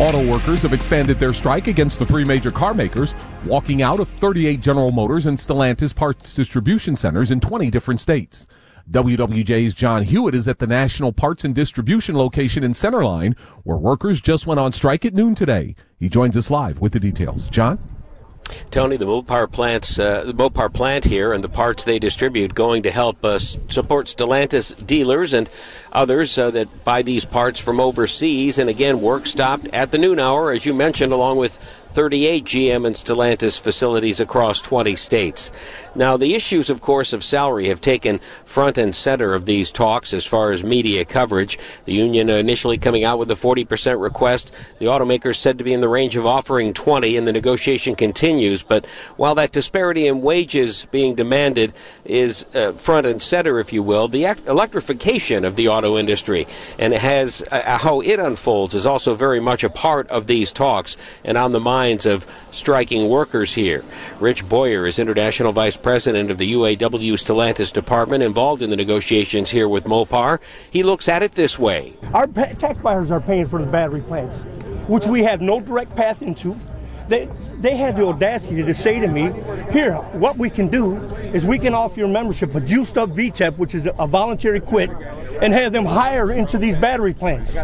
Auto workers have expanded their strike against the three major car makers, walking out of 38 General Motors and Stellantis parts distribution centers in 20 different states. WWJ's John Hewitt is at the National Parts and Distribution location in Centerline, where workers just went on strike at noon today. He joins us live with the details. John? Tony, the Mopar plants, uh, the Mopar plant here, and the parts they distribute, going to help uh, support Stellantis dealers and others uh, that buy these parts from overseas. And again, work stopped at the noon hour, as you mentioned, along with 38 GM and Stellantis facilities across 20 states. Now, the issues, of course, of salary have taken front and center of these talks as far as media coverage. The union initially coming out with a 40% request. The automakers said to be in the range of offering 20, and the negotiation continues. But while that disparity in wages being demanded is uh, front and center, if you will, the electrification of the auto industry and has uh, how it unfolds is also very much a part of these talks and on the mind minds of striking workers here. Rich Boyer is International Vice President of the UAW Stellantis Department involved in the negotiations here with Mopar. He looks at it this way. Our taxpayers are paying for the battery plants, which we have no direct path into. They, they had the audacity to say to me, here, what we can do is we can offer your membership a juiced up VTEP, which is a voluntary quit, and have them hire into these battery plants.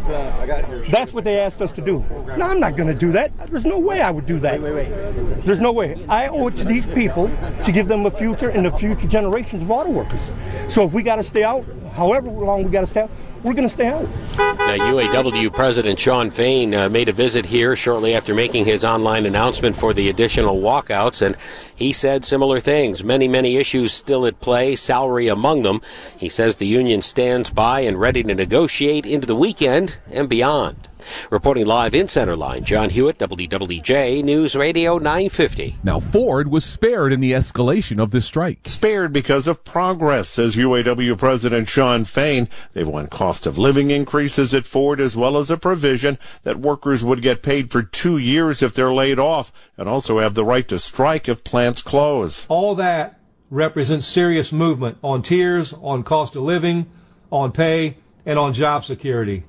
That's what they asked us to do. No, I'm not going to do that. There's no way I would do that. Wait, wait, wait. There's no way. I owe it to these people to give them a future and the future generations of auto workers. So if we got to stay out, however long we got to stay out, we're going to stay out. Now, UAW President Shawn Fain uh, made a visit here shortly after making his online announcement for the additional walkouts, and he said similar things. Many, many issues still at play, salary among them. He says the union stands by and ready to negotiate into the weekend and beyond. Reporting live in Centerline, John Hewitt, WWJ News Radio 950. Now, Ford was spared in the escalation of this strike. Spared because of progress, says UAW President Shawn Fain. They've won cost of living increases at Ford as well as a provision that workers would get paid for two years if they're laid off and also have the right to strike if plants close. All that represents serious movement on tiers, on cost of living, on pay, and on job security.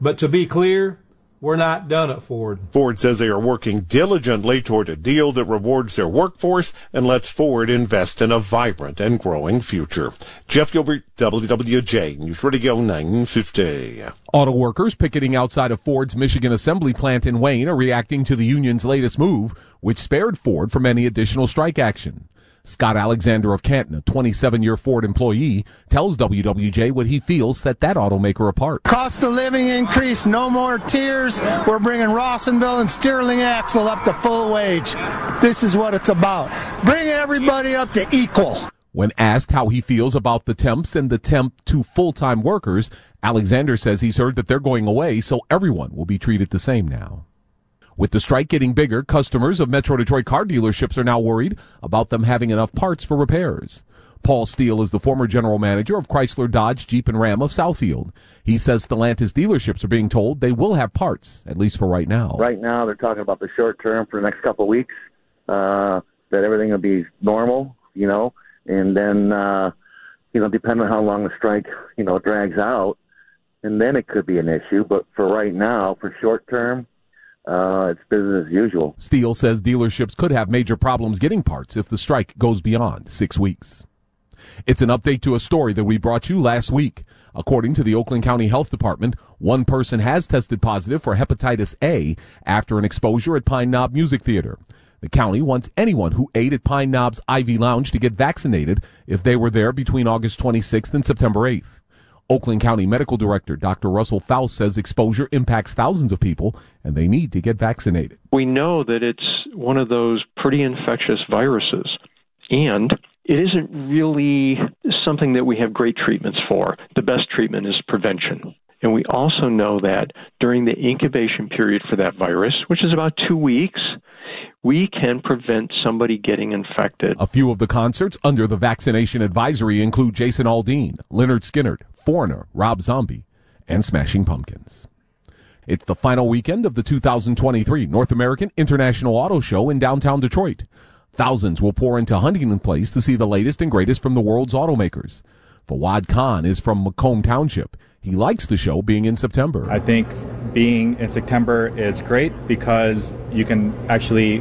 But to be clear, we're not done at Ford. Ford says they are working diligently toward a deal that rewards their workforce and lets Ford invest in a vibrant and growing future. Jeff Gilbert, WWJ, News Radio 950. Auto workers picketing outside of Ford's Michigan assembly plant in Wayne are reacting to the union's latest move, which spared Ford from any additional strike action. Scott Alexander of Canton, a 27 year Ford employee, tells WWJ what he feels set that automaker apart. Cost of living increase, no more tiers. We're bringing Rawsonville and Sterling Axle up to full wage. This is what it's about. Bring everybody up to equal. When asked how he feels about the temps and the temp to full time workers, Alexander says he's heard that they're going away, so everyone will be treated the same now. With the strike getting bigger, customers of Metro Detroit car dealerships are now worried about them having enough parts for repairs. Paul Steele is the former general manager of Chrysler, Dodge, Jeep, and Ram of Southfield. He says Stellantis dealerships are being told they will have parts, at least for right now. Right now, they're talking about the short term for the next couple of weeks, uh, that everything will be normal, you know, and then, uh, you know, depending on how long the strike, you know, drags out, and then it could be an issue. But for right now, for short term, uh, it's business as usual. Steele says dealerships could have major problems getting parts if the strike goes beyond six weeks. It's an update to a story that we brought you last week. According to the Oakland County Health Department, one person has tested positive for hepatitis A after an exposure at Pine Knob Music Theater. The county wants anyone who ate at Pine Knob's Ivy Lounge to get vaccinated if they were there between August 26th and September 8th. Oakland County Medical Director Dr. Russell Faust says exposure impacts thousands of people and they need to get vaccinated. We know that it's one of those pretty infectious viruses. And it isn't really something that we have great treatments for. The best treatment is prevention. And we also know that during the incubation period for that virus, which is about two weeks, we can prevent somebody getting infected. A few of the concerts under the vaccination advisory include Jason Aldean, Lynyrd Skynyrd, Foreigner, Rob Zombie, and Smashing Pumpkins. It's the final weekend of the 2023 North American International Auto Show in downtown Detroit. Thousands will pour into Huntington Place to see the latest and greatest from the world's automakers. Fawad Khan is from Macomb Township. He likes the show being in September. I think being in September is great because you can actually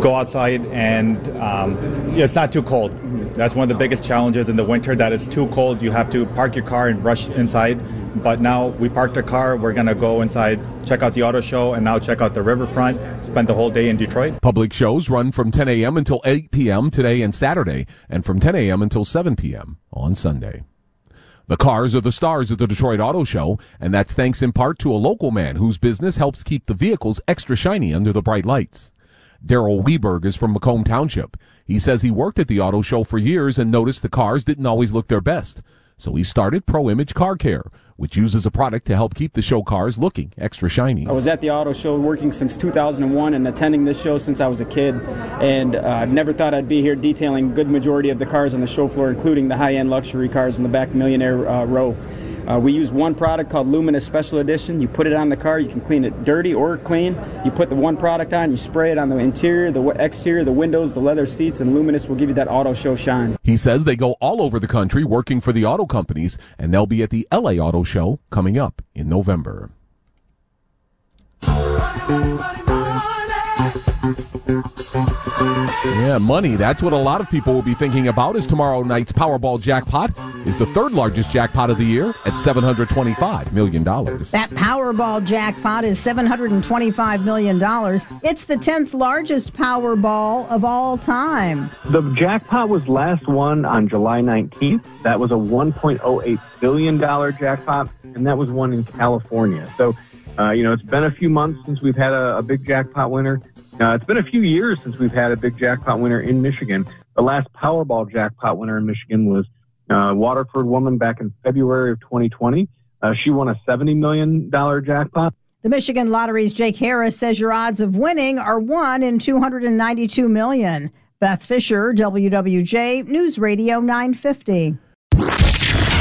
go outside and um, it's not too cold. That's one of the biggest challenges in the winter that it's too cold. You have to park your car and rush inside. But now we parked our car. We're going to go inside, check out the auto show, and now check out the riverfront. Spend the whole day in Detroit. Public shows run from 10 a.m. until 8 p.m. today and Saturday, and from 10 a.m. until 7 p.m. on Sunday. The cars are the stars of the Detroit Auto Show, and that's thanks in part to a local man whose business helps keep the vehicles extra shiny under the bright lights. Daryl Weberg is from Macomb Township. He says he worked at the auto show for years and noticed the cars didn't always look their best. So he started Pro Image Car Care, which uses a product to help keep the show cars looking extra shiny. I was at the auto show working since 2001 and attending this show since I was a kid, and uh, I never thought I'd be here detailing good majority of the cars on the show floor, including the high-end luxury cars in the back millionaire uh, row. Uh, we use one product called Luminous Special Edition. You put it on the car, you can clean it dirty or clean. You put the one product on, you spray it on the interior, the exterior, the windows, the leather seats, and Luminous will give you that auto show shine. He says they go all over the country working for the auto companies, and they'll be at the LA Auto Show coming up in November. Yeah, money. That's what a lot of people will be thinking about is tomorrow night's Powerball jackpot is the third largest jackpot of the year at $725 million. That Powerball jackpot is $725 million. It's the 10th largest Powerball of all time. The jackpot was last won on July 19th. That was a $1.08 billion jackpot, and that was won in California. So, uh, you know, it's been a few months since we've had a, a big jackpot winner. Uh, it's been a few years since we've had a big jackpot winner in Michigan. The last Powerball jackpot winner in Michigan was uh, Waterford woman back in February of 2020. Uh, she won a $70 million jackpot. The Michigan Lottery's Jake Harris says your odds of winning are 1 in 292 million. Beth Fisher, WWJ, News Radio 950.